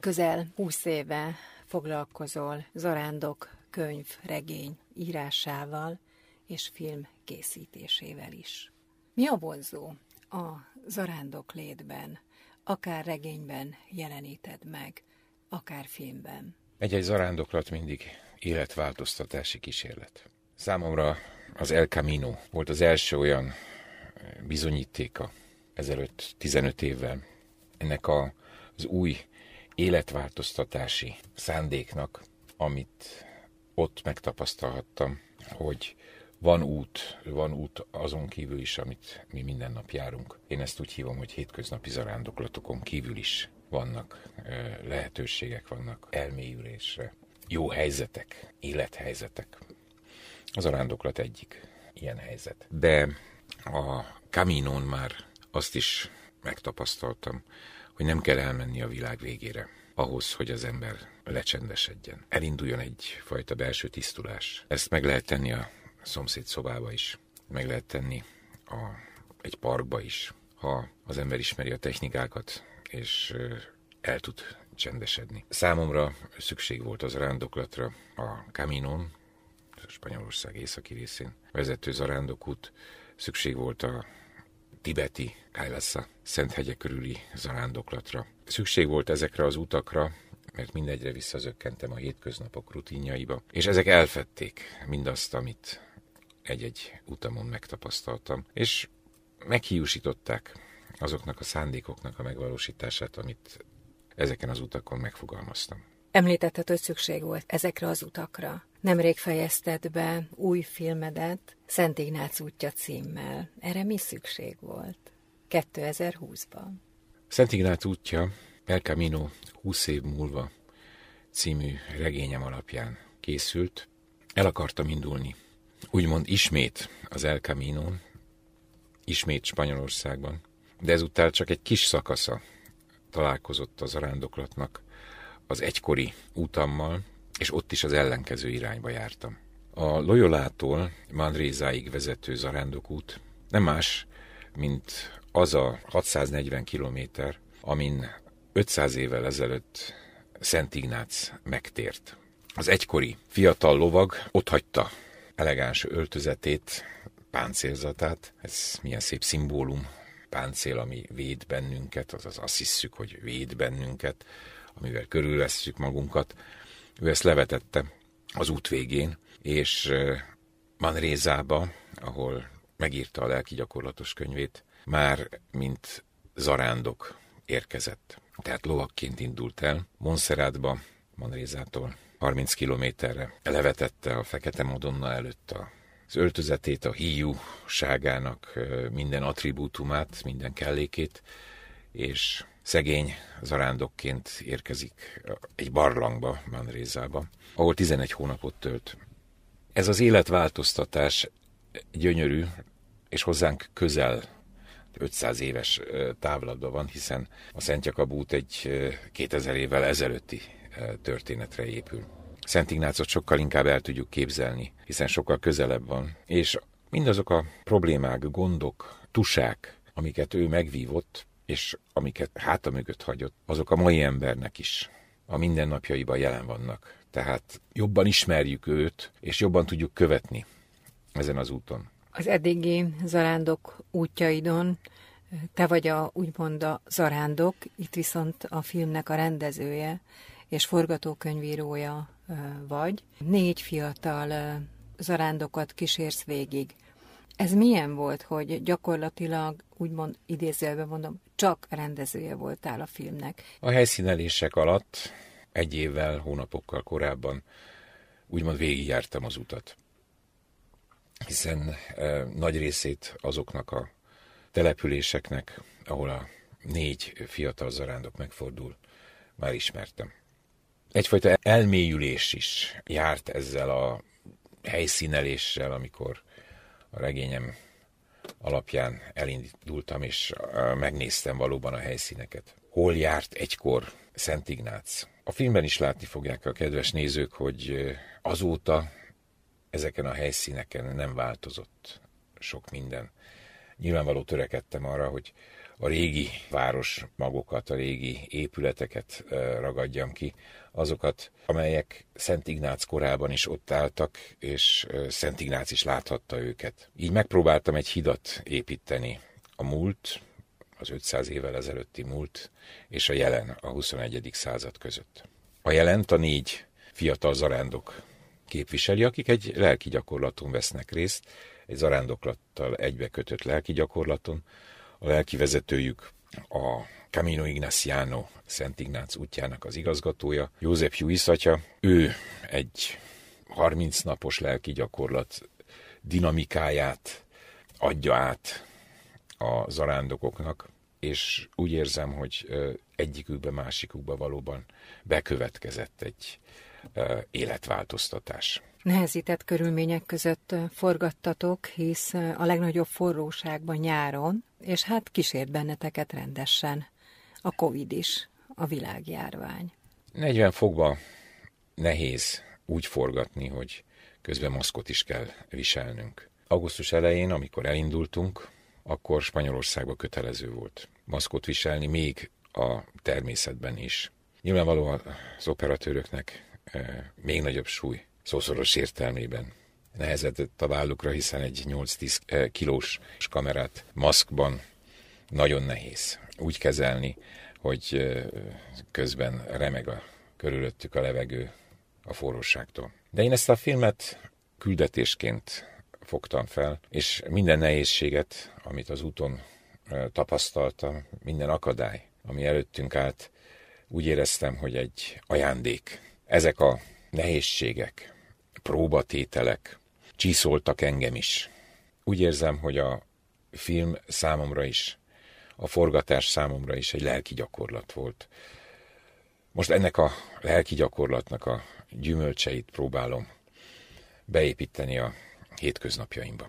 Közel 20 éve foglalkozol zarándok könyv, regény írásával és film készítésével is. Mi a vonzó a zarándok létben, akár regényben jeleníted meg, akár filmben? Egy-egy zarándoklat mindig életváltoztatási kísérlet. Számomra az El Camino volt az első olyan bizonyítéka ezelőtt 15 évvel ennek a, az új életváltoztatási szándéknak, amit ott megtapasztalhattam, hogy van út, van út azon kívül is, amit mi minden nap járunk. Én ezt úgy hívom, hogy hétköznapi zarándoklatokon kívül is vannak lehetőségek, vannak elmélyülésre, jó helyzetek, élethelyzetek. Az zarándoklat egyik ilyen helyzet. De a Caminon már azt is megtapasztaltam, hogy nem kell elmenni a világ végére ahhoz, hogy az ember lecsendesedjen. Elinduljon egyfajta belső tisztulás. Ezt meg lehet tenni a szomszéd szobába is, meg lehet tenni a, egy parkba is, ha az ember ismeri a technikákat, és el tud csendesedni. Számomra szükség volt az rándoklatra a Caminon, Spanyolország északi részén vezető zarándokút, szükség volt a tibeti Kajlassa Szent hegye körüli zarándoklatra. Szükség volt ezekre az utakra, mert mindegyre visszazökkentem a hétköznapok rutinjaiba, és ezek elfették mindazt, amit egy-egy utamon megtapasztaltam, és meghiúsították azoknak a szándékoknak a megvalósítását, amit ezeken az utakon megfogalmaztam. Említetted, hogy szükség volt ezekre az utakra. Nemrég fejezted be új filmedet, Szent Ignác útja címmel. Erre mi szükség volt? 2020-ban. Szent Ignác útja El Camino 20 év múlva című regényem alapján készült. El akartam indulni. Úgymond ismét az El Camino, ismét Spanyolországban, de ezúttal csak egy kis szakasza találkozott az arándoklatnak az egykori utammal, és ott is az ellenkező irányba jártam. A Loyolától Manrézáig vezető zarándokút nem más, mint az a 640 kilométer, amin 500 évvel ezelőtt Szent Ignác megtért. Az egykori fiatal lovag ott hagyta elegáns öltözetét, páncélzatát, ez milyen szép szimbólum, páncél, ami véd bennünket, azaz azt hiszük, hogy véd bennünket, amivel körülvesszük magunkat. Ő ezt levetette az út végén, és Manrézába, ahol megírta a lelki gyakorlatos könyvét, már mint zarándok érkezett. Tehát lovakként indult el. Monserratba, Manrézától 30 kilométerre levetette a Fekete Madonna előtt a az öltözetét, a híjúságának minden attribútumát, minden kellékét, és szegény zarándokként érkezik egy barlangba, Manrézába, ahol 11 hónapot tölt. Ez az életváltoztatás gyönyörű, és hozzánk közel 500 éves távlatban van, hiszen a Szent Jakab út egy 2000 évvel ezelőtti történetre épül. Szent Ignácot sokkal inkább el tudjuk képzelni, hiszen sokkal közelebb van. És mindazok a problémák, gondok, tusák, amiket ő megvívott, és amiket háta mögött hagyott, azok a mai embernek is a mindennapjaiban jelen vannak. Tehát jobban ismerjük őt, és jobban tudjuk követni ezen az úton. Az eddigi zarándok útjaidon te vagy a, úgymond a zarándok, itt viszont a filmnek a rendezője és forgatókönyvírója vagy. Négy fiatal zarándokat kísérsz végig. Ez milyen volt, hogy gyakorlatilag, úgymond idézőjelben mondom, csak rendezője voltál a filmnek? A helyszínelések alatt egy évvel, hónapokkal korábban úgymond végigjártam az utat. Hiszen e, nagy részét azoknak a településeknek, ahol a négy fiatal zarándok megfordul, már ismertem. Egyfajta elmélyülés is járt ezzel a helyszíneléssel, amikor a regényem alapján elindultam, és megnéztem valóban a helyszíneket. Hol járt egykor Szent Ignác? A filmben is látni fogják a kedves nézők, hogy azóta ezeken a helyszíneken nem változott sok minden. nyilvánvaló törekedtem arra, hogy a régi város magokat, a régi épületeket ragadjam ki, azokat, amelyek Szent Ignác korában is ott álltak, és Szent Ignác is láthatta őket. Így megpróbáltam egy hidat építeni. A múlt, az 500 évvel ezelőtti múlt, és a jelen, a 21. század között. A jelent a négy fiatal zarándok képviseli, akik egy lelki gyakorlaton vesznek részt, egy zarándoklattal egybekötött lelki gyakorlaton. A lelki vezetőjük a Camino Ignaciano Szent Ignác útjának az igazgatója, József Juisz atya. Ő egy 30 napos lelki gyakorlat dinamikáját adja át a zarándokoknak, és úgy érzem, hogy egyikükbe, másikukba valóban bekövetkezett egy életváltoztatás. Nehezített körülmények között forgattatok, hisz a legnagyobb forróságban nyáron, és hát kísért benneteket rendesen a Covid is, a világjárvány. 40 fokba nehéz úgy forgatni, hogy közben maszkot is kell viselnünk. Augusztus elején, amikor elindultunk, akkor Spanyolországban kötelező volt maszkot viselni, még a természetben is. Nyilvánvalóan az operatőröknek még nagyobb súly szószoros értelmében nehezedett a vállukra, hiszen egy 8-10 kilós kamerát maszkban nagyon nehéz úgy kezelni, hogy közben remeg a körülöttük a levegő a forróságtól. De én ezt a filmet küldetésként fogtam fel, és minden nehézséget, amit az úton tapasztaltam, minden akadály, ami előttünk állt, úgy éreztem, hogy egy ajándék. Ezek a nehézségek, próbatételek csíszoltak engem is. Úgy érzem, hogy a film számomra is, a forgatás számomra is egy lelki gyakorlat volt. Most ennek a lelki gyakorlatnak a gyümölcseit próbálom beépíteni a hétköznapjaimba.